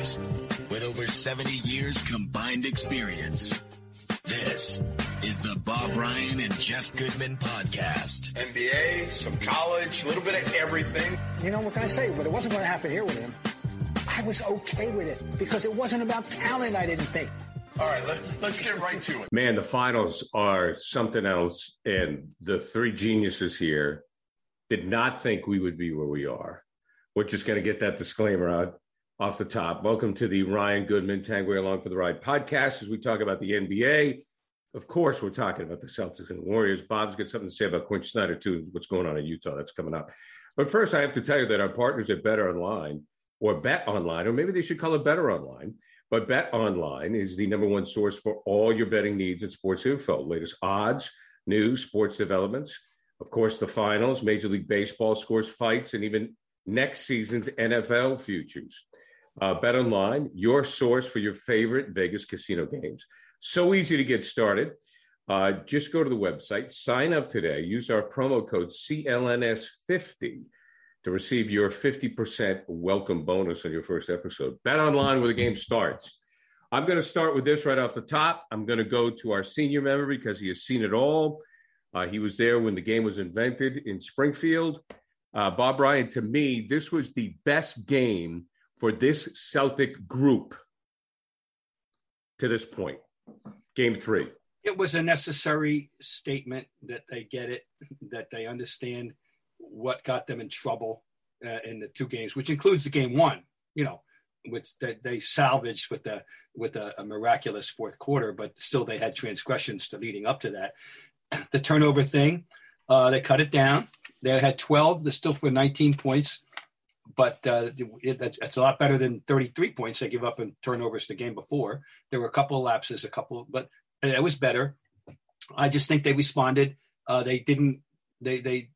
Analysis with over 70 years combined experience. This is the Bob Ryan and Jeff Goodman podcast. NBA, some college, a little bit of everything. You know, what can I say? But it wasn't going to happen here with him. I was okay with it because it wasn't about talent, I didn't think. All right, let, let's get right to it. Man, the finals are something else. And the three geniuses here did not think we would be where we are. We're just going to get that disclaimer out off the top. Welcome to the Ryan Goodman Tanguay Along for the Ride podcast as we talk about the NBA. Of course, we're talking about the Celtics and Warriors. Bob's got something to say about Quin Snyder, too, what's going on in Utah. That's coming up. But first, I have to tell you that our partners at Better Online or Bet Online, or maybe they should call it Better Online. But Bet Online is the number one source for all your betting needs and sports info, latest odds, news, sports developments, of course, the finals, Major League Baseball scores, fights, and even next season's NFL futures. Uh, Bet Online, your source for your favorite Vegas casino games. So easy to get started. Uh, just go to the website, sign up today, use our promo code CLNS50 to receive your 50% welcome bonus on your first episode. Bet online where the game starts. I'm going to start with this right off the top. I'm going to go to our senior member because he has seen it all. Uh, he was there when the game was invented in Springfield. Uh, Bob Ryan, to me, this was the best game for this Celtic group to this point. Game three. It was a necessary statement that they get it, that they understand what got them in trouble uh, in the two games, which includes the game one. You know, which that they salvaged with the with a, a, miraculous fourth quarter, but still they had transgressions to leading up to that. The turnover thing, uh, they cut it down. They had 12. They're still for 19 points, but uh, it, that's a lot better than 33 points they give up in turnovers the game before. There were a couple of lapses, a couple, but it was better. I just think they responded. Uh, they didn't. They they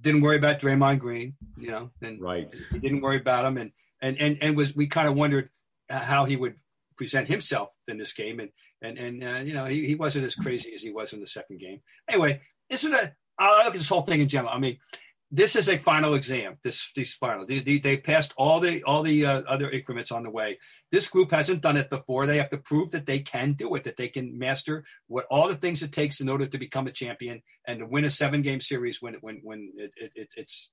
didn't worry about Draymond Green, you know, and right. He didn't worry about him, and and and and was we kind of wondered how he would present himself in this game, and and and uh, you know he, he wasn't as crazy as he was in the second game. Anyway, this is a I look at this whole thing in general. I mean, this is a final exam. This these finals they, they, they passed all the all the uh, other increments on the way. This group hasn't done it before. They have to prove that they can do it, that they can master what all the things it takes in order to become a champion and to win a seven game series when when when it, it, it's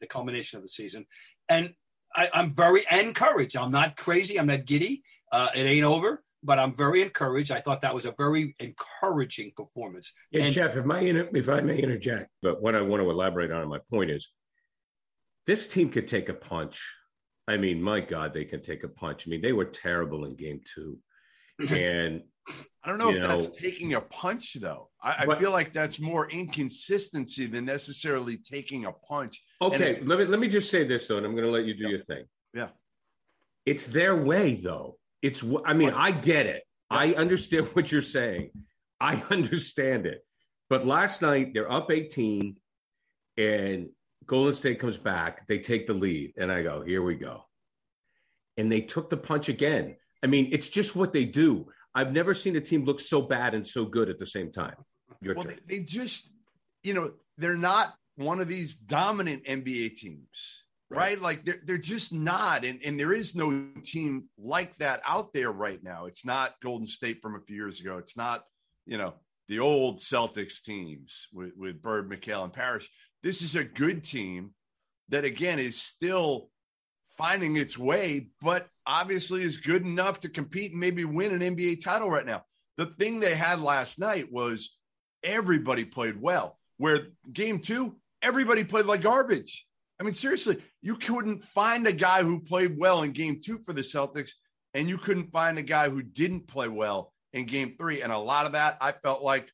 the culmination of the season. And I, am very encouraged. I'm not crazy. I'm not giddy. Uh, it ain't over but I'm very encouraged. I thought that was a very encouraging performance. Yeah, and, Jeff, if, my, if I may interject, but what I want to elaborate on, my point is this team could take a punch. I mean, my God, they can take a punch. I mean, they were terrible in game two. Mm-hmm. And I don't know if know, that's taking a punch, though. I, but, I, feel like that's more inconsistency than necessarily taking a punch. Okay, let me let me just say this though, and I'm going to let you do yeah. your thing. Yeah, it's their way, though. It's, I mean, I get it. I understand what you're saying. I understand it. But last night, they're up 18, and Golden State comes back. They take the lead, and I go, here we go. And they took the punch again. I mean, it's just what they do. I've never seen a team look so bad and so good at the same time. Your well, they, they just, you know, they're not one of these dominant NBA teams right? right? Like they're, they're just not. And, and there is no team like that out there right now. It's not Golden State from a few years ago. It's not, you know, the old Celtics teams with, with Bird, McHale, and Parish. This is a good team that, again, is still finding its way, but obviously is good enough to compete and maybe win an NBA title right now. The thing they had last night was everybody played well, where game two, everybody played like garbage. I mean, seriously, you couldn't find a guy who played well in game two for the Celtics, and you couldn't find a guy who didn't play well in game three. And a lot of that I felt like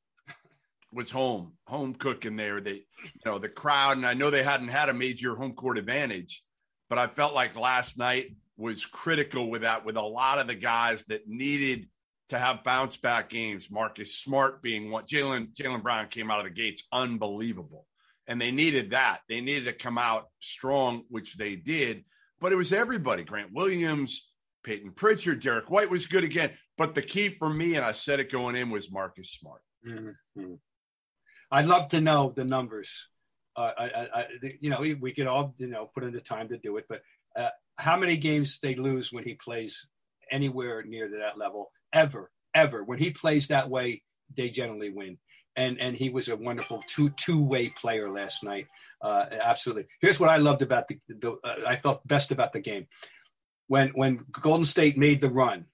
was home, home cooking there. They, you know, the crowd, and I know they hadn't had a major home court advantage, but I felt like last night was critical with that, with a lot of the guys that needed to have bounce back games. Marcus Smart being one. Jaylen, Jaylen Brown came out of the gates unbelievable, and they needed that. They needed to come out strong, which they did. But it was everybody: Grant Williams, Payton Pritchard, Derek White was good again. But the key for me, and I said it going in, was Marcus Smart. Mm-hmm. I'd love to know the numbers. Uh, I, I, you know, we, we could all, you know, put in the time to do it, but uh, how many games they lose when he plays anywhere near to that level ever, ever. When he plays that way, they generally win. And and he was a wonderful two two way player last night. Uh, absolutely. Here's what I loved about the, the uh, I felt best about the game when when Golden State made the run,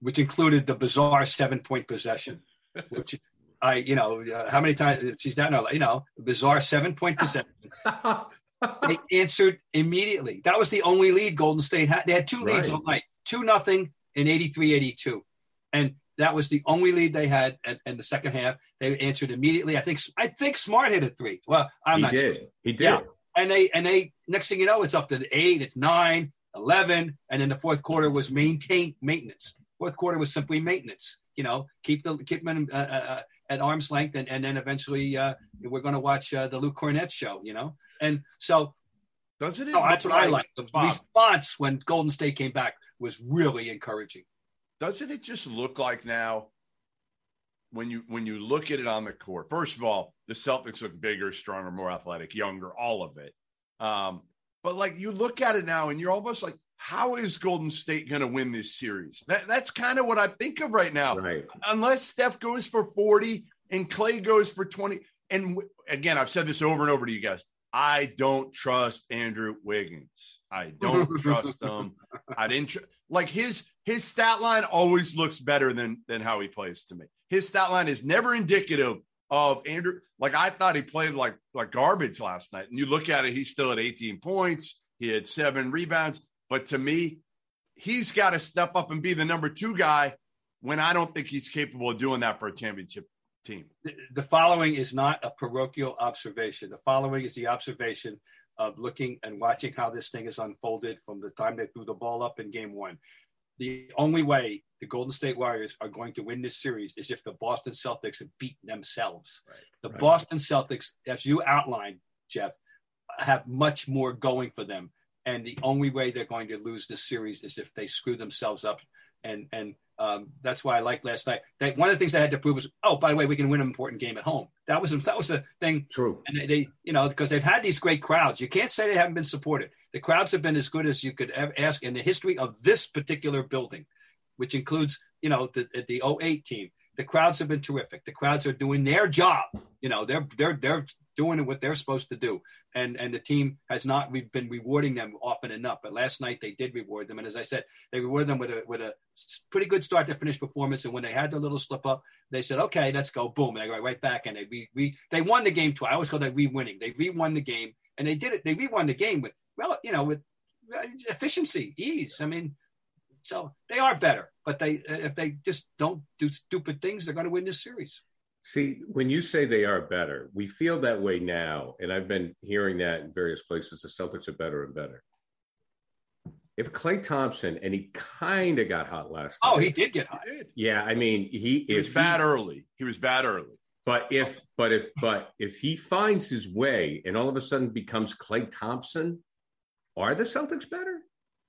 which included the bizarre seven point possession, which I, you know, uh, how many times she's down, you know, bizarre seven point possession. they answered immediately. That was the only lead Golden State had. They had two leads right. all night, two nothing in 83 82. And that was the only lead they had in the second half. They answered immediately. I think I think Smart hit a three. Well, I'm he not did. sure. He did. Yeah. And they and they next thing you know, it's up to eight, it's nine, 11, and then the fourth quarter was maintain maintenance. Fourth quarter was simply maintenance. You know, keep the keep them uh, uh, at arm's length, and, and then eventually uh, we're going to watch uh, the Luke Kornet show. You know, and so doesn't it? Oh, that's what I like. The Bob, response when Golden State came back was really encouraging. Doesn't it just look like now? When you when you look at it on the court, first of all, the Celtics look bigger, stronger, more athletic, younger, all of it. Um, but like you look at it now, and you're almost like, how is Golden State going to win this series? That, that's kind of what I think of right now. Right. Unless Steph goes for 40 and Klay goes for 20. And w- again, I've said this over and over to you guys. I don't trust Andrew Wiggins. I don't trust him. I didn't tr- like his his stat line always looks better than than how he plays to me. His stat line is never indicative of Andrew. Like I thought he played like like garbage last night. And you look at it, he's still at 18 points. He had seven rebounds. But to me, he's got to step up and be the number two guy when I don't think he's capable of doing that for a championship team. The, following is not a parochial observation. The following is the observation of looking and watching how this thing is unfolded from the time they threw the ball up in game one. The only way the Golden State Warriors are going to win this series is if the Boston Celtics have beaten themselves. Right, the right. Boston Celtics, as you outlined, Jeff, have much more going for them and the only way they're going to lose this series is if they screw themselves up. And and um, that's why I liked last night. They, one of the things I had to prove was, oh, by the way, we can win an important game at home. That was that was the thing. True. And they, they you know, because they've had these great crowds. You can't say they haven't been supported. The crowds have been as good as you could ask in the history of this particular building, which includes, you know, the the 08 team. The crowds have been terrific. The crowds are doing their job. You know, they're they're they're doing what they're supposed to do. And and the team has not we've been rewarding them often enough. But last night they did reward them. And as I said, they rewarded them with a with a pretty good start to finish performance. And when they had the little slip up, they said, okay, let's go. Boom. And they go right back and they re, re, they won the game twice. I always call that re-winning. They re-won the game and they did it. They re-won the game with well, you know, with efficiency, ease. I mean, so they are better, but they if they just don't do stupid things, they're going to win this series. See, when you say they are better, we feel that way now. And I've been hearing that in various places. The Celtics are better and better. If Klay Thompson, and he kind of got hot last oh, night. oh, he did get hot. Yeah, I mean, he, he was bad he, early. He was bad early. But if, but if, but if he finds his way and all of a sudden becomes Klay Thompson, are the Celtics better?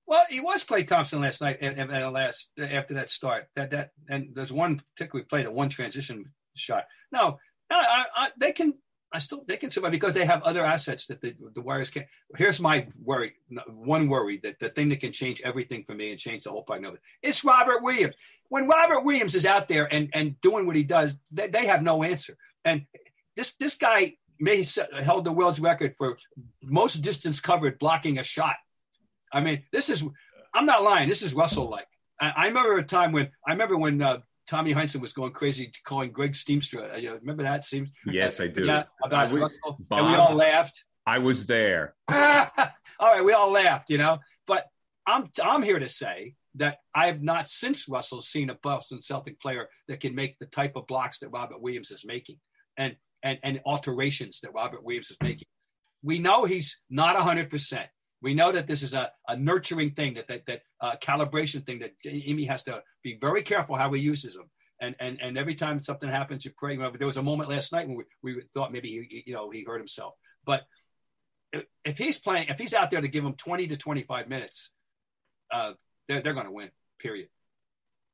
Well, he was Klay Thompson last night and, and, and last after that start. That that and there's one particular play, the one transition shot. No, I, I, they can. I still they can survive because they have other assets that the, the Warriors can't. Here's my worry, one worry that the thing that can change everything for me and change the whole prognosis. It's Robert Williams. When Robert Williams is out there and and doing what he does, they, they have no answer. And this this guy may held the world's record for most distance covered blocking a shot. I mean, this is I'm not lying. This is Russell like. I, I remember a time when I remember when uh, Tommy Heinsohn was going crazy calling Greg Stiemsma. Uh, you know, remember that? Seems yes, I do. About Russell, Bob, and we all laughed. I was there. all right, we all laughed, you know. But I'm I'm here to say that I have not since Russell seen a Boston Celtic player that can make the type of blocks that Robert Williams is making, and and and alterations that Robert Williams is making. We know he's not hundred percent. We know that this is a, a nurturing thing, that that that uh, calibration thing that Ime has to be very careful how he uses them. And and and every time something happens, you pray. There was a moment last night when we, we thought maybe he, you know he hurt himself. But if he's playing, if he's out there to give him twenty to twenty five minutes, uh, they're they're going to win. Period.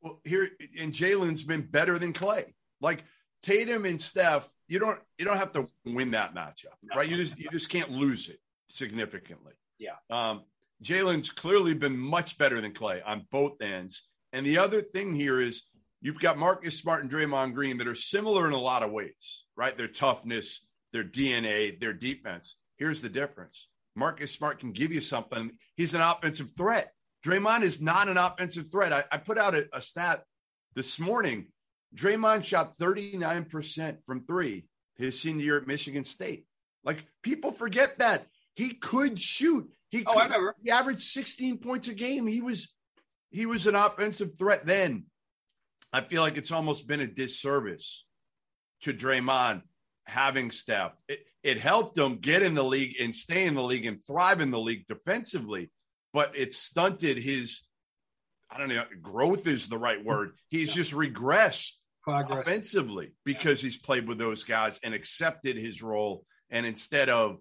Well, here and Jaylen's been better than Klay. Like Tatum and Steph, you don't you don't have to win that matchup, no, right? You just you just can't lose it significantly. Yeah. Um, Jaylen's clearly been much better than Klay on both ends. And the other thing here is you've got Marcus Smart and Draymond Green that are similar in a lot of ways, right? Their toughness, their DNA, their defense. Here's the difference Marcus Smart can give you something. He's an offensive threat. Draymond is not an offensive threat. I, I put out a, a stat this morning. Draymond shot 39% from three his senior year at Michigan State. Like people forget that. He could shoot. He oh, could, I remember. He averaged 16 points a game. He was he was an offensive threat then. I feel like it's almost been a disservice to Draymond having Steph. It, it helped him get in the league and stay in the league and thrive in the league defensively, but it stunted his I don't know, growth is the right word. He's yeah. just regressed Progress. offensively because he's played with those guys and accepted his role. And instead of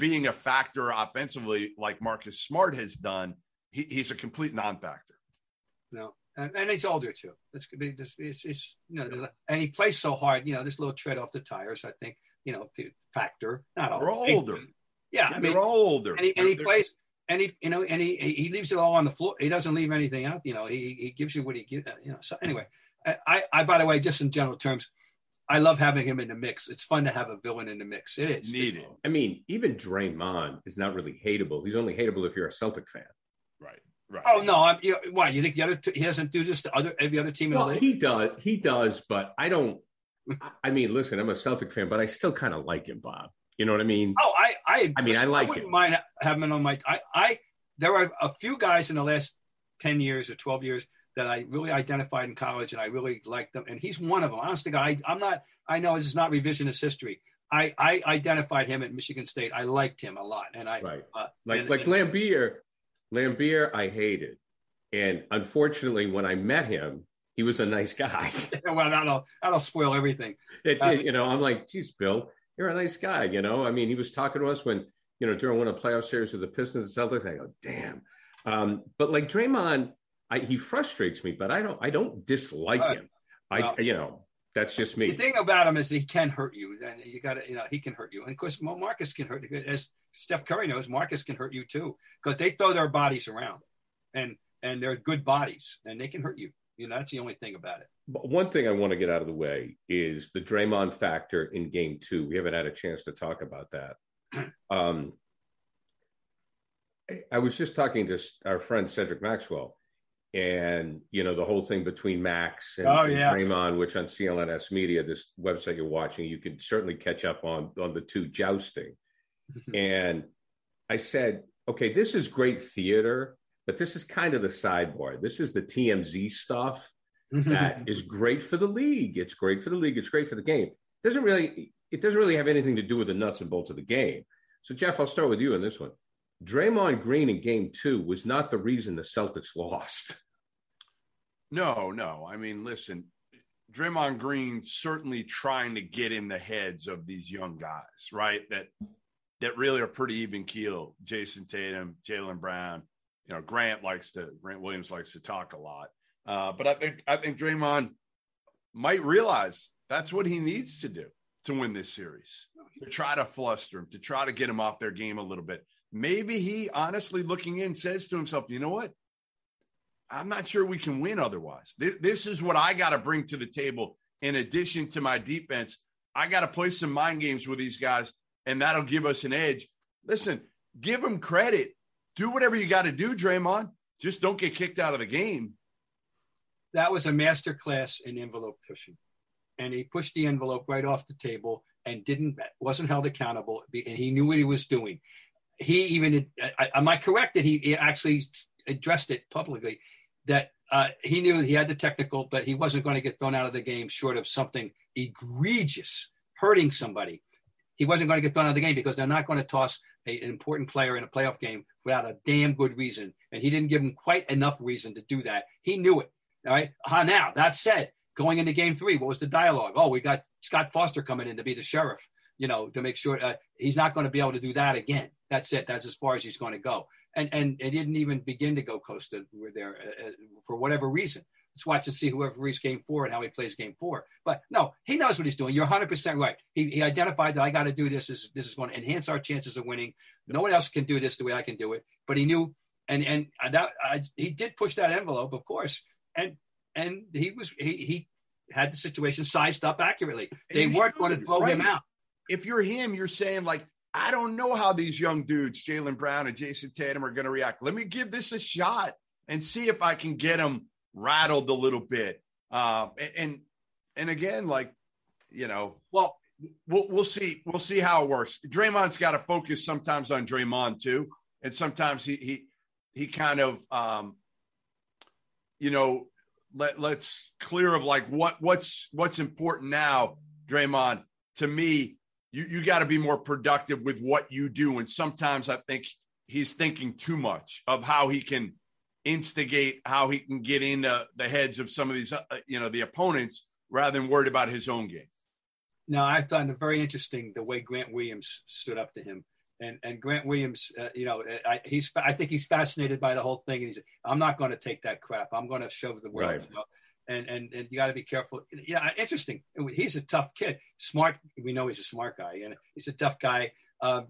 being a factor offensively like Marcus Smart has done, he, he's a complete non-factor. No, and, and he's older too. It's, it's, it's, it's you know, and he plays so hard. You know, this little tread off the tires. I think you know the factor. Not all. We're older. Yeah, I mean, they're older. And he, and he plays. And he, you know, and he he leaves it all on the floor. He doesn't leave anything out. You know, he he gives you what he gives. Uh, you know. So anyway, I I by the way, just in general terms, I love having him in the mix. It's fun to have a villain in the mix. It is needed. I mean, even Draymond is not really hateable. He's only hateable if you're a Celtic fan. Right. Right. Oh no! I'm, you why you think the other t- he doesn't do this to other every other team well, in the league? He does. He does, but I don't. I mean, listen, I'm a Celtic fan, but I still kind of like him, Bob. You know what I mean? Oh, I, I, I mean, I like I wouldn't him. mind having him on my. I, I, there are a few guys in the last ten years or twelve years that I really identified in college and I really liked them. And he's one of them. Honestly, I, I'm not, I know this is not revisionist history. I, I identified him at Michigan State. I liked him a lot. And I, right. Uh, like, and, like and, Laimbeer, Laimbeer, I hated. And unfortunately, when I met him, he was a nice guy. well, that'll, that'll spoil everything. It, uh, you know, I'm like, geez, Bill, you're a nice guy. You know, I mean, he was talking to us when, you know, during one of the playoff series with the Pistons and Celtics. I go, damn. Um, but like Draymond, I, he frustrates me, but I don't I don't dislike him. I well, you know that's just me. The thing about him is he can hurt you, and you got to you know he can hurt you. And of course, Marcus can hurt you, as Steph Curry knows. Marcus can hurt you too because they throw their bodies around, and and they're good bodies, and they can hurt you. You know that's the only thing about it. But one thing I want to get out of the way is the Draymond factor in Game Two. We haven't had a chance to talk about that. um, I was just talking to our friend Cedric Maxwell and you know the whole thing between Max and, oh, yeah. and Draymond, which on CLNS Media, this website you're watching, you can certainly catch up on on the two jousting. and I said, okay, this is great theater, but this is kind of the sidebar. This is the TMZ stuff that is great for the league. It's great for the league. It's great for the game. It doesn't really it doesn't really have anything to do with the nuts and bolts of the game. So Jeff, I'll start with you on this one. Draymond Green in game two was not the reason the Celtics lost. No, no. I mean, listen, Draymond Green certainly trying to get in the heads of these young guys, right? That that really are pretty even keel. Jayson Tatum, Jaylen Brown, you know, Grant likes to Grant Williams likes to talk a lot. Uh, but I think I think Draymond might realize that's what he needs to do. To win this series, to try to fluster him, to try to get him off their game a little bit. Maybe he honestly looking in says to himself, you know what? I'm not sure we can win otherwise. This, is what I got to bring to the table in addition to my defense. I got to play some mind games with these guys, and that'll give us an edge. Listen, give them credit. Do whatever you got to do, Draymond. Just don't get kicked out of the game. That was a master class in envelope pushing. And he pushed the envelope right off the table and didn't wasn't held accountable and he knew what he was doing. He even am I correct that he, actually addressed it publicly that uh, he knew he had the technical, but he wasn't going to get thrown out of the game short of something egregious, hurting somebody. He wasn't going to get thrown out of the game because they're not going to toss a, an important player in a playoff game without a damn good reason. And he didn't give him quite enough reason to do that. He knew it. All right. Uh, now, that said, going into game three, what was the dialogue? Oh, we got Scott Foster coming in to be the sheriff, you know, to make sure uh, he's not going to be able to do that again. That's it. That's as far as he's going to go. And and it didn't even begin to go close to where there uh, uh, for whatever reason. Let's watch and see whoever reads game four and how he plays game four. But no, he knows what he's doing. You're 100% right. He, he identified that I got to do this. this. This is going to enhance our chances of winning. No one else can do this the way I can do it. But he knew, and and that I, he did push that envelope, of course. And and he was he he had the situation sized up accurately. They weren't going to throw right. him out. If you're him, you're saying like, I don't know how these young dudes, Jaylen Brown and Jayson Tatum, are going to react. Let me give this a shot and see if I can get them rattled a little bit. Uh, and and again, like you know, well, we'll we'll see we'll see how it works. Draymond's got to focus sometimes on Draymond too, and sometimes he he he kind of um, you know let let's clear of like what what's what's important now, Draymond. To me, you you got to be more productive with what you do, and sometimes I think he's thinking too much of how he can instigate, how he can get into the heads of some of these, uh, you know, the opponents rather than worried about his own game. No, I found it very interesting the way Grant Williams stood up to him. And, and Grant Williams, uh, you know, I, he's I think he's fascinated by the whole thing, and he's I'm not going to take that crap. I'm going to show the world. Right. You know? and and and you got to be careful. Yeah, interesting. He's a tough kid, smart. We know he's a smart guy, and he's a tough guy. Uh,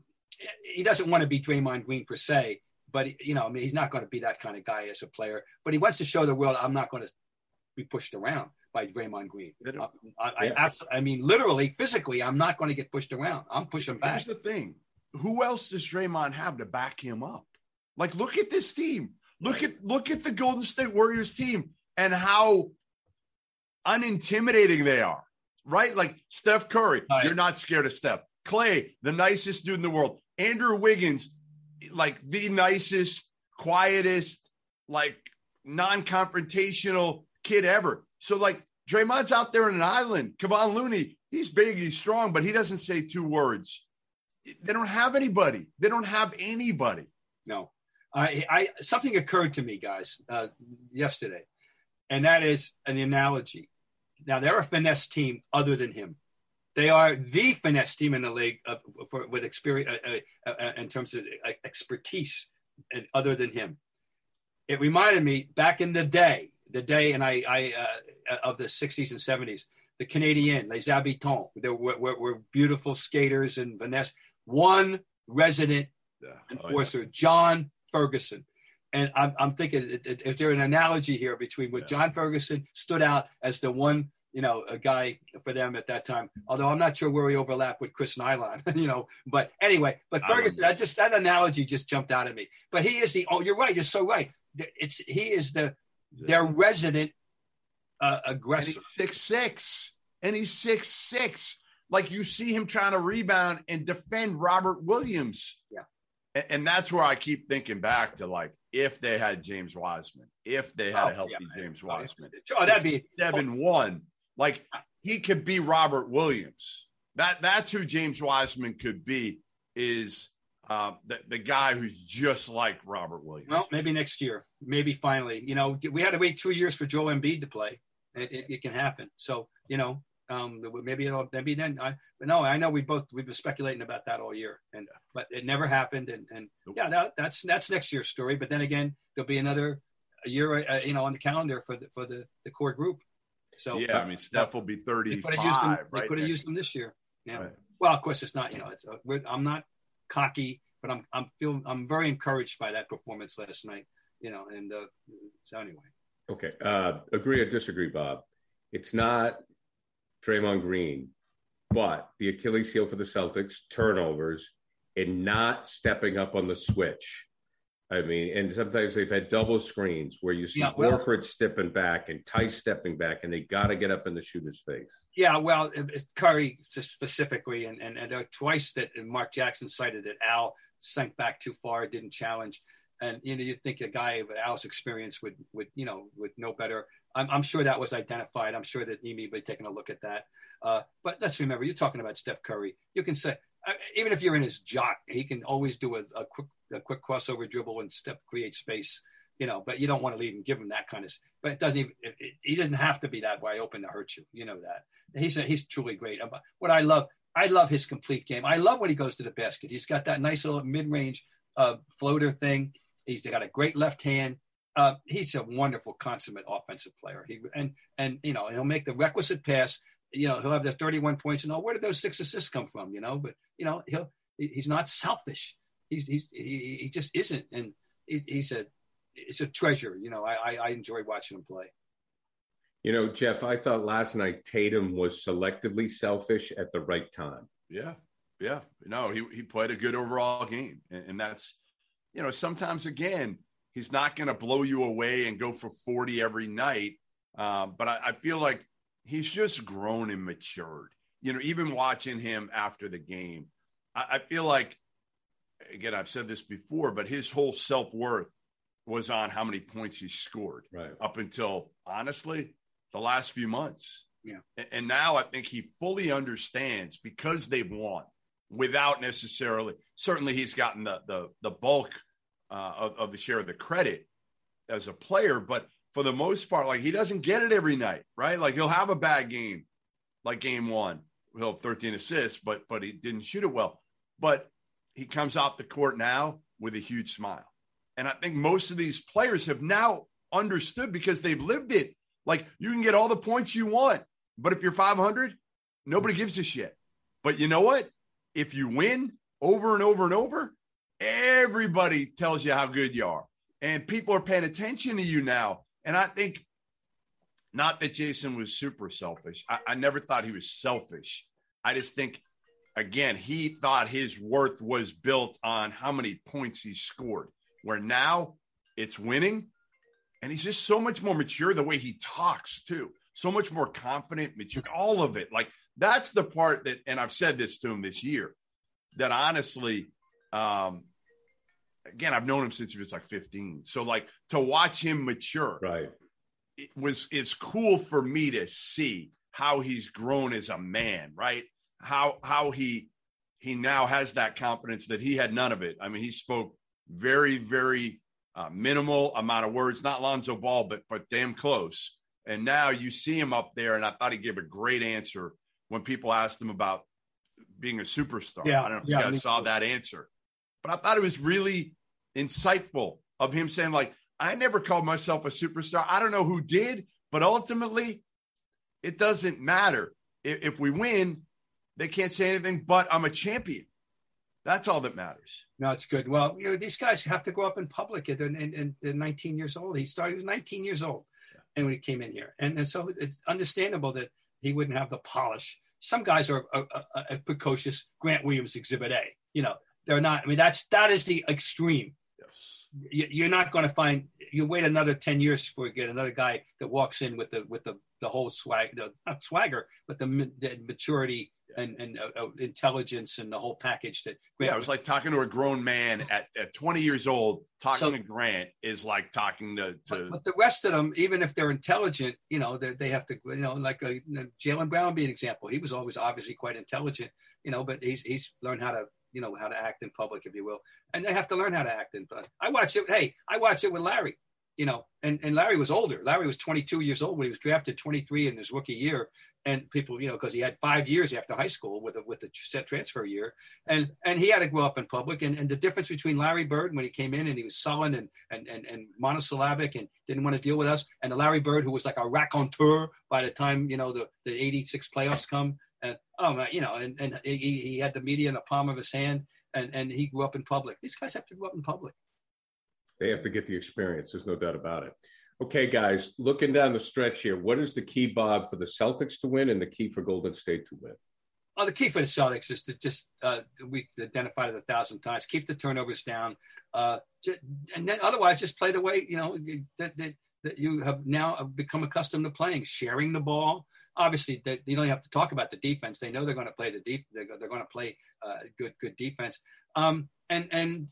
he doesn't want to be Draymond Green per se, but you know, I mean, he's not going to be that kind of guy as a player. But he wants to show the world I'm not going to be pushed around by Draymond Green. Uh, I, yeah. I, I, mean, literally, physically, I'm not going to get pushed around. I'm pushing back. Here's the thing: who else does Draymond have to back him up? Like, look at this team. Look at look at the Golden State Warriors team and how unintimidating they are. Right? Like Steph Curry, right. you're not scared of Steph. Klay, the nicest dude in the world. Andrew Wiggins, like the nicest, quietest, like non-confrontational kid ever. So like Draymond's out there in an island. Kevon Looney, he's big, he's strong, but he doesn't say two words. They don't have anybody. They don't have anybody. No. I, I something occurred to me, guys, uh, yesterday, and that is an analogy. Now they're a finesse team other than him. They are the finesse team in the league uh, for, with experience uh, uh, uh, in terms of uh, expertise, and other than him. It reminded me back in the day, the day, and I, I of the '60s and '70s, the Canadian, Les Habitants, they were, were, were beautiful skaters and finesse. One resident yeah. Oh, enforcer, yeah. John Ferguson. And I'm, I'm thinking, is there an analogy here between what yeah. John Ferguson stood out as the one you know, a guy for them at that time. Although I'm not sure where we overlap with Chris Nilan, you know. But anyway, but Ferguson, that just that analogy just jumped out at me. But he is the oh, you're right, you're so right. It's he is the their resident uh, aggressor. six six, and he's six six. Like you see him trying to rebound and defend Robert Williams. Yeah, and, and that's where I keep thinking back to like if they had James Wiseman, if they had oh, a healthy yeah, James Wiseman. Oh, that'd be seven one. Like he could be Robert Williams. That that's who James Wiseman could be. Is uh, the the guy who's just like Robert Williams. Well, maybe next year, maybe finally. You know, we had to wait two years for Joel Embiid to play. It, it, it can happen. So you know, um, maybe it'll maybe then. I, but no, I know we both we've been speculating about that all year, and but it never happened. And and yeah, that, that's that's next year's story. But then again, there'll be another year, uh, you know, on the calendar for the for the the core group. So yeah, I mean, Steph will be thirty-five. They could have used them, right they could have used them this year. Yeah. Right. Well, of course, it's not. You know, it's. A, I'm not cocky, but I'm. I'm feeling. I'm very encouraged by that performance last night. You know, and uh, so anyway. Okay. Uh, agree or disagree, Bob? It's not Draymond Green, but the Achilles heel for the Celtics, turnovers, and not stepping up on the switch. I mean, and sometimes they've had double screens where you see Yeah, well- Horford stepping back and Theis stepping back, and they got to get up in the shooter's face. Yeah, well, Curry specifically, and and, and uh, twice that Mark Jackson cited that Al sank back too far, didn't challenge, and you know you'd think a guy with Al's experience would would you know would know better. I'm, I'm sure that was identified. I'm sure that Ime be taking a look at that. Uh, but let's remember, you're talking about Steph Curry. You can say uh, even if you're in his jock, he can always do a, a quick a quick crossover dribble and step create space. You know, but you don't want to leave him give him that kind of. But it doesn't even. It, it, he doesn't have to be that wide open to hurt you. You know that. He's a, he's truly great. Um, What I love, I love his complete game. I love when he goes to the basket. He's got that nice little mid range uh, floater thing. He's got a great left hand. Uh, he's a wonderful consummate offensive player. He and and you know and he'll make the requisite pass. You know he'll have the 31 points and all. Where did those six assists come from? You know, but you know he'll he's not selfish. He's he's he, he just isn't, and he's, he's a it's a treasure. You know, I, I I enjoy watching him play. You know, Jeff, I thought last night Tatum was selectively selfish at the right time. Yeah, yeah. No, he he played a good overall game, and, and that's you know sometimes again he's not going to blow you away and go for forty every night, um, but I, I feel like he's just grown and matured. You know, even watching him after the game, I, I feel like again I've said this before, but his whole self worth was on how many points he scored Right. up until honestly the last few months. Yeah. And now I think he fully understands because they've won without necessarily certainly he's gotten the the the bulk uh, of, of the share of the credit as a player, but for the most part, like he doesn't get it every night, right? Like he'll have a bad game, like game one, he'll have 13 assists, but but he didn't shoot it well. But he comes off the court now with a huge smile. And I think most of these players have now understood because they've lived it. Like you can get all the points you want, but if you're 500, nobody gives a shit. But you know what? If you win over and over and over, everybody tells you how good you are. And people are paying attention to you now. And I think not that Jayson was super selfish. I, I never thought he was selfish. I just think, again, he thought his worth was built on how many points he scored, where now it's winning. And he's just so much more mature the way he talks, too. So much more confident, mature, all of it. Like that's the part that, and I've said this to him this year, that honestly, um, again, I've known him since he was like 15. So, like, to watch him mature, Right. it was it's cool for me to see how he's grown as a man right how how he he now has that confidence that he had none of it i mean he spoke very very uh, minimal amount of words not lonzo ball but but damn close and now you see him up there and i thought he gave a great answer when people asked him about being a superstar Yeah, i don't know if yeah, you guys saw too. that answer but i thought it was really insightful of him saying like I never called myself a superstar. I don't know who did, but ultimately, it doesn't matter. If, if we win, they can't say anything but I'm a champion. That's all that matters. No, it's good. Well, you know, these guys have to grow up in public. And, and, and they're 19 years old. He started, he was 19 years old. And when he came in here, and, and so it's understandable that he wouldn't have the polish. Some guys are uh, uh, uh, precocious. Grant Williams, Exhibit A. You know, they're not. I mean, that's that is the extreme. Yes. You- You're not going to find. You wait another 10 years before you get another guy that walks in with the with the the whole swag, the, not swagger, but the, the maturity and and uh, uh, intelligence and the whole package that. Yeah, it was like talking to a grown man at, at 20 years old. Talking So- to Grant is like talking to, But, to but the rest of them, even if they're intelligent, you know, they they have to, you know, like a, Jaylen Brown be an example. He was always obviously quite intelligent, you know, but he's he's learned how to, you know, how to act in public, if you will, and they have to learn how to act in. But I watch it. Hey, I watch it with Larry, you know, and and Larry was older. Larry was 22 years old when he was drafted, 23 in his rookie year, and people, you know, because he had five years after high school with a with a set transfer year, and and he had to grow up in public. And, and the difference between Larry Bird when he came in and he was sullen and and and, and monosyllabic and didn't want to deal with us, and the Larry Bird who was like a raconteur by the time you know the the '86 playoffs come. And oh my, you know, and, and he, he had the media in the palm of his hand, and and he grew up in public. These guys have to grow up in public. They have to get the experience. There's no doubt about it. Okay, guys, looking down the stretch here, what is the key, Bob, for the Celtics to win and the key for Golden State to win? Oh, the key for the Celtics is to just uh, we identified it a thousand times. Keep the turnovers down, uh, just, and then otherwise just play the way you know that, that, that you have now become accustomed to playing, sharing the ball. Obviously, they, you don't have to talk about the defense. They know they're going to play the deep. They're, they're going to play uh, good good defense. Um, and and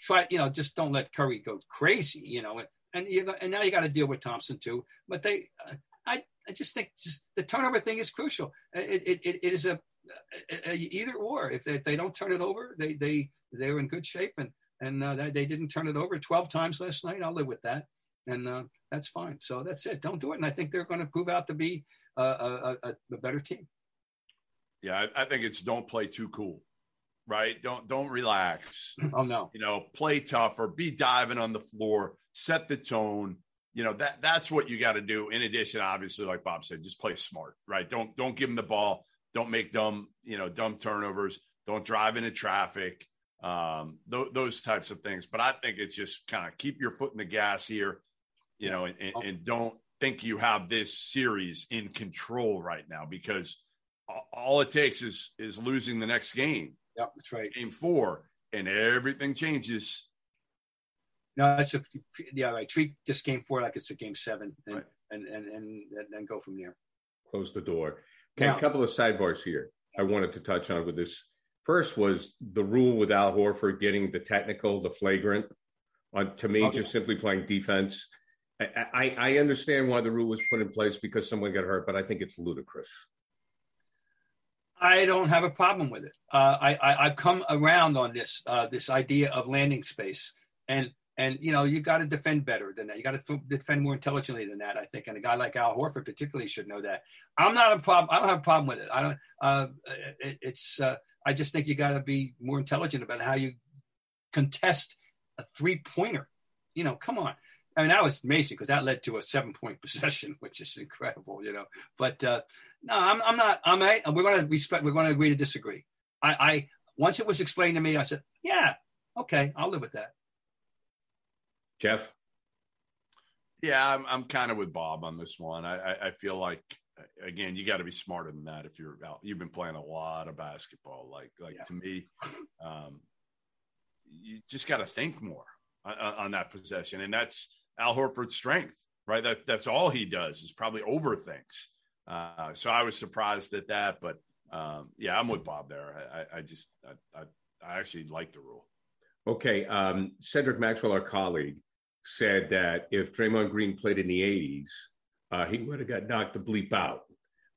try you know just don't let Curry go crazy. You know, and and, you and now you got to deal with Thompson too. But they, uh, I I just think just the turnover thing is crucial. It it, it, it is a, a, a, either or. If they, if they don't turn it over, they they they're in good shape and and uh, they didn't turn it over 12 times last night. I'll live with that. And uh, that's fine. So that's it. Don't do it. And I think they're going to prove out to be a, a, a better team. Yeah, I, I, think it's don't play too cool, right? Don't don't relax. Oh no, you know, play tougher, be diving on the floor, set the tone. You know that that's what you got to do. In addition, obviously, like Bob said, just play smart, right? Don't don't give them the ball. Don't make dumb, you know, dumb turnovers. Don't drive into traffic um, th- those types of things. But I think it's just kind of keep your foot in the gas here, you know, and, and, and, don't think you have this series in control right now because all it takes is is losing the next game. Yeah, that's right. Game four, and everything changes. No, that's a yeah, right. Treat this game four like it's a game seven, and right. and, and and and go from there. Close the door. Okay, now, a couple of sidebars here. I wanted to touch on with this First was the rule with Al Horford getting the technical, the flagrant. On to me, okay. just simply playing defense. I, I, understand why the rule was put in place because someone got hurt, but I think it's ludicrous. I don't have a problem with it. Uh, I, have come around on this uh, this idea of landing space, and and you know you got to defend better than that. You got to defend more intelligently than that. I think, and a guy like Al Horford particularly should know that. I'm not a problem. I don't have a problem with it. I don't. Uh, it, it's uh, I just think you got to be more intelligent about how you contest a three pointer. You know, come on. I mean, that was amazing because that led to a seven point possession, which is incredible, you know. But uh, no, I'm, I'm not. I'm. A, we're going to respect. We're going to agree to disagree. I, I once it was explained to me, I said, yeah, okay, I'll live with that. Jeff. Yeah, I'm, I'm kind of with Bob on this one. I, I, I feel like again, you got to be smarter than that if you're out. You've been playing a lot of basketball. Like, like yeah. to me, um, you just got to think more on, on, that possession, and that's Al Horford's strength, right? That that's all he does is probably overthinks. Uh, so I was surprised at that, but um, yeah, I'm with Bob there. I, I just I, I, I, actually like the rule. Okay, um, Cedric Maxwell, our colleague, said that if Draymond Green played in the '80s uh, he would have got knocked the bleep out.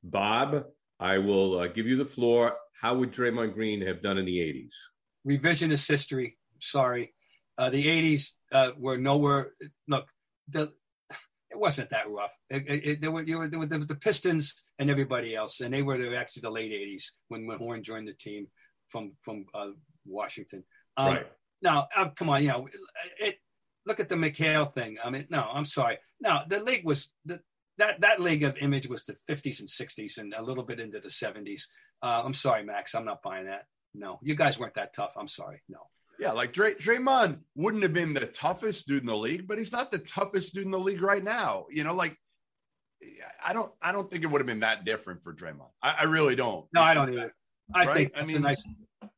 Bob, I will uh, give you the floor. How would Draymond Green have done in the 80s? Revisionist history. Sorry. Uh, the 80s uh, were nowhere. Look, the, it wasn't that rough. It, it, it, there, were, were, there were the Pistons and everybody else, and they were actually the late 80s when, when Horn joined the team from, from uh, Washington. Um, right. Now, uh, come on, you know, it, look at the McHale thing. I mean, no, I'm sorry. No, the league was the, that that league of image was the 50s and 60s and a little bit into the 70s. Uh, I'm sorry, Max. I'm not buying that. No, you guys weren't that tough. I'm sorry. No. Yeah, like Dray- Draymond wouldn't have been the toughest dude in the league, but he's not the toughest dude in the league right now. You know, like I don't, I don't think it would have been that different for Draymond. I, I really don't. No, I don't either. I right? think I mean, nice.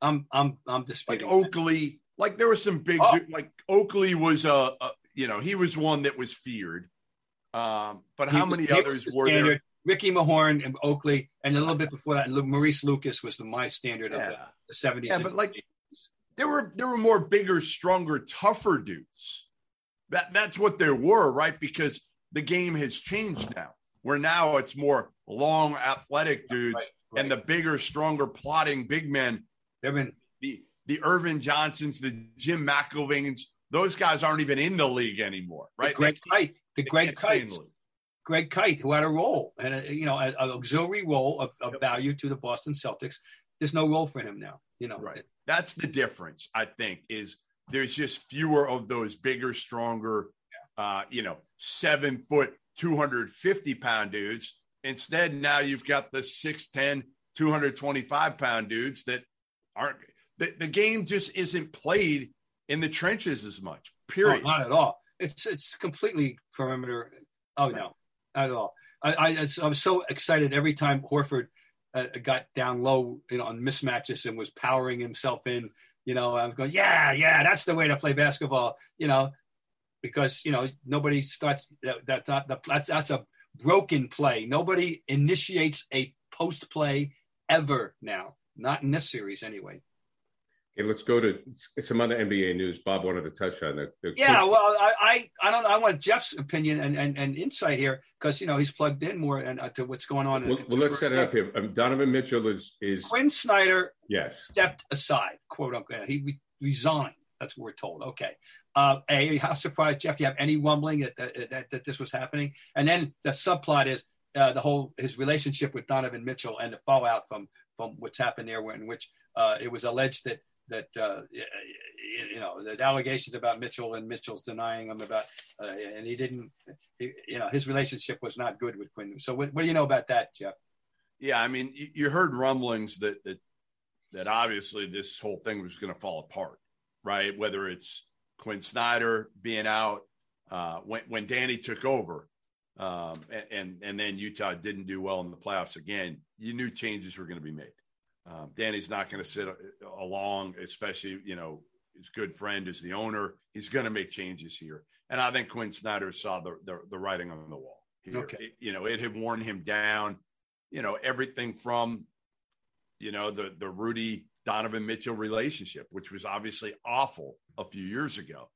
I'm, I'm, I'm disputing. Like Oakley, like there was some big, oh. dude, like Oakley was a, a, you know, he was one that was feared. Um, but how many others were standard. there? Ricky Mahorn and Oakley, and a little bit before that, Maurice Lucas was the my standard yeah. of the, the 70s. Yeah, but like there were there were more bigger, stronger, tougher dudes. That that's what there were, right? Because the game has changed now. Where now it's more long, athletic dudes, right, right. and the bigger, stronger, plotting big men. The the Earvin Johnsons, the Jim McIlvaines. Those guys aren't even in the league anymore, right? Greg Kite, the Greg Kite, Greg Kite, who had a role and a, you know an auxiliary role of, of yep. value to the Boston Celtics. There's no role for him now. You know, right? That's the difference. I think is there's just fewer of those bigger, stronger, uh, you know, seven foot, 250 pound dudes. Instead, now you've got the 6'10, 225 pound dudes that aren't the, the game just isn't played in the trenches as much. Period. Oh, not at all. It's it's completely perimeter. Oh no, not at all. I I, I was so excited every time Horford uh, got down low, you know, on mismatches and was powering himself in. You know, I was going, yeah, yeah, that's the way to play basketball. You know, because you know nobody starts that, not the that's that's a broken play. Nobody initiates a post play ever now. Not in this series, anyway. Okay, let's go to some other NBA news. Bob wanted to touch on that. Yeah, well, I, I, I don't. I want Jeff's opinion and, and, and insight here because you know he's plugged in more and uh, to what's going on. Well, well let's set it up here. Um, Donovan Mitchell is is Quin Snyder. Yes, stepped aside, quote unquote. He re- resigned. That's what we're told. Okay. Uh, a, how surprised, Jeff? You have any rumbling that that, that, that this was happening? And then the subplot is uh, the whole his relationship with Donovan Mitchell and the fallout from from what's happened there, in which uh, it was alleged that that uh, you know the allegations about Mitchell and Mitchell's denying him about, uh, and he didn't, he, you know, his relationship was not good with Quin. So what, what, do you know about that, Jeff? Yeah, I mean, you heard rumblings that that that obviously this whole thing was going to fall apart, right? Whether it's Quin Snyder being out uh, when when Danny took over, um, and, and and then Utah didn't do well in the playoffs again, you knew changes were going to be made. Um, Danny's not going to sit uh, along, especially, you know, his good friend is the owner. He's going to make changes here. And I think Quin Snyder saw the, the, the writing on the wall. Here. Okay. It, you know, it had worn him down, you know, everything from, you know, the, the Rudy Donovan Mitchell relationship, which was obviously awful a few years ago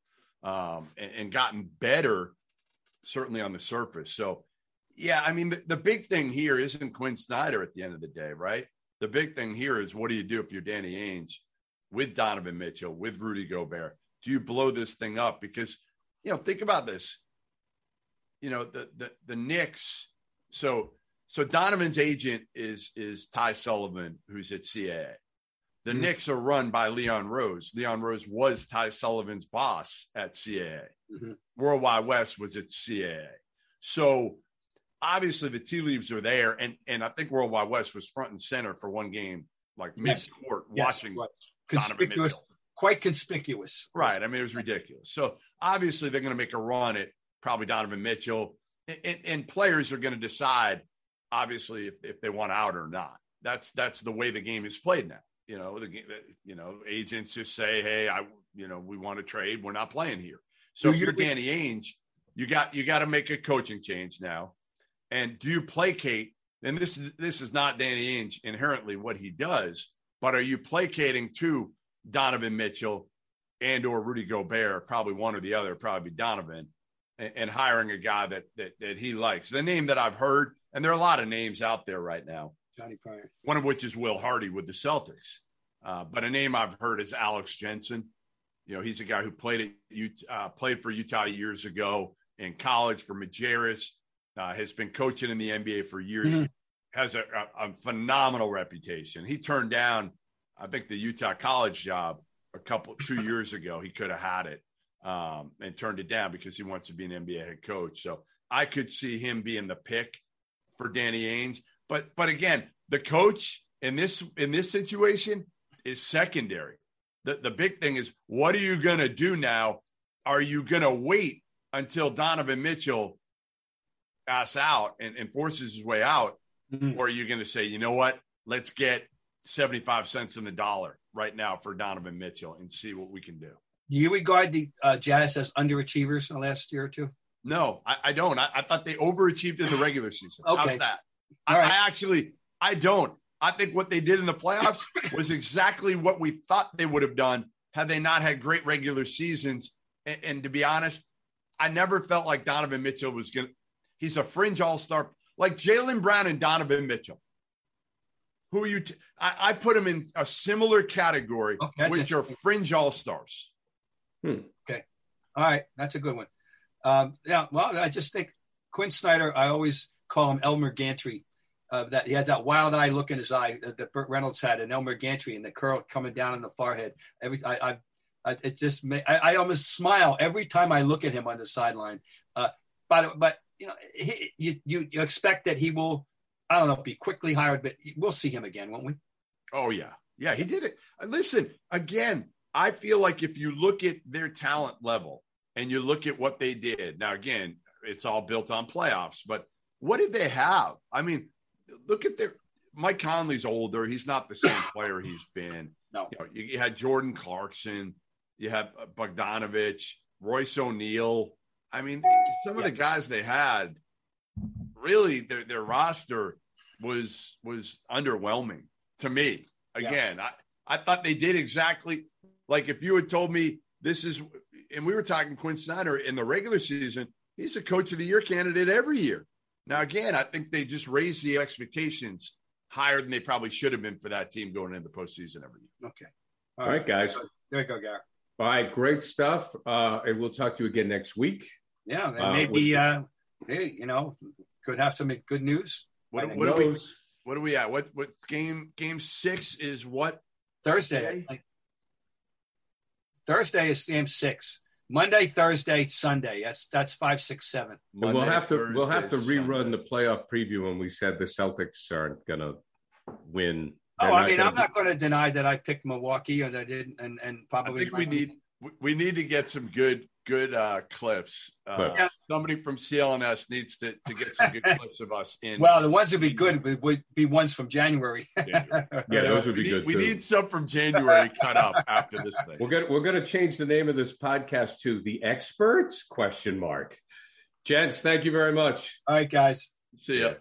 um, and, and gotten better, certainly on the surface. So, yeah, I mean, the, the big thing here isn't Quin Snyder at the end of the day, right? The big thing here is what do you do if you're Danny Ainge with Donovan Mitchell, with Rudy Gobert? Do you blow this thing up? Because, you know, think about this. You know, the the the Knicks, so so Donovan's agent is is Ty Sullivan, who's at CAA. The mm-hmm. Knicks are run by Leon Rose. Leon Rose was Ty Sullivan's boss at CAA. Mm-hmm. Worldwide Wes was at CAA. So obviously the tea leaves are there, and and I think Worldwide Wes was front and center for one game, like mid court, yes. watching yes. conspicuous, quite conspicuous. Right. I mean, it was ridiculous. So obviously they're going to make a run at probably Donovan Mitchell, and, and players are going to decide, obviously, if, if they want out or not. That's that's the way the game is played now. You know, the you know agents just say, hey, I you know we want to trade, we're not playing here. So, so if you're Danny Ainge, you got you got to make a coaching change now. And do you placate? And this is this is not Danny Ainge inherently what he does, but are you placating to Donovan Mitchell and or Rudy Gobert, probably one or the other, probably Donovan, and, and hiring a guy that, that that he likes. The name that I've heard, and there are a lot of names out there right now. Johnny Pryor. One of which is Will Hardy with the Celtics. Uh, but a name I've heard is Alex Jensen. You know, he's a guy who played at Utah, uh, played for Utah years ago in college for Majerus uh, has been coaching in the NBA for years, mm-hmm. has a, a, a, phenomenal reputation. He turned down, I think, the Utah college job a couple two years ago. He could have had it um, and turned it down because he wants to be an NBA head coach. So I could see him being the pick for Danny Ainge. But but again, the coach in this in this situation is secondary. The the big thing is what are you going to do now? Are you going to wait until Donovan Mitchell ass out and, and forces his way out? Mm-hmm. Or are you going to say, you know what? Let's get 75 cents in the dollar right now for Donovan Mitchell and see what we can do. Do you regard the uh, Jazz as underachievers in the last year or two? No, I, I don't. I, I, thought they overachieved in the regular season. okay. How's that? I, right. I actually, I don't. I think what they did in the playoffs was exactly what we thought they would have done had they not had great regular seasons. And, and to be honest, I never felt like Donovan Mitchell was going to He's a fringe all star, like Jaylen Brown and Donovan Mitchell. Who you? T- I, I put him in a similar category, okay, which are fringe all stars. Hmm. Okay, all right, that's a good one. Um, yeah, well, I just think Quin Snyder. I always call him Elmer Gantry. Uh, that he has that wild eye look in his eye that Burt Reynolds had, and Elmer Gantry, and the curl coming down on the forehead. Every I, I, I it just I, I, almost smile every time I look at him on the sideline. Uh, but but you know, he, you, you, you expect that he will I don't know, be quickly hired, but we'll see him again, won't we? Oh yeah, yeah, he did it. Listen, again, I feel like if you look at their talent level and you look at what they did, now again, it's all built on playoffs, but what did they have? I mean, look at their Mike Conley's older. He's not the same player he's been. No. You, know, you, had Jordan Clarkson, you had Bogdanovich, Royce O'Neale. I mean, some of the guys they had really their, their roster was was underwhelming to me. Again, I, I thought they did exactly like if you had told me this is and we were talking Quin Snyder in the regular season, he's a coach of the year candidate every year. Now, again, I think they just raised the expectations higher than they probably should have been for that team going into the postseason every year. Okay. All right, guys. There you go, Gary. All right, great stuff. Uh, and we'll talk to you again next week. Yeah, and Uh, maybe with- uh, hey, you know, could have some good news. What, what, are we, what are we at? What what game game six is what? Thursday. I. Thursday is game six. Monday, Thursday, Sunday. That's that's five, six, seven. And we'll have to we'll have to rerun Sunday. the playoff preview when we said the Celtics aren't gonna win. Oh, I mean, gonna I'm not going to deny that I picked Milwaukee or that I didn't, and and I probably. think we need we- we need to get some good good uh, clips. Uh, Yeah. Somebody from CLNS needs to, to get some good clips of us in. Well, the ones that would be good would, would be ones from January. January. Yeah, those would we be need, good. we need some from January cut up after this thing. We're gonna we're gonna change the name of this podcast to the experts question mark. Gents, thank you very much. All right, guys. See ya.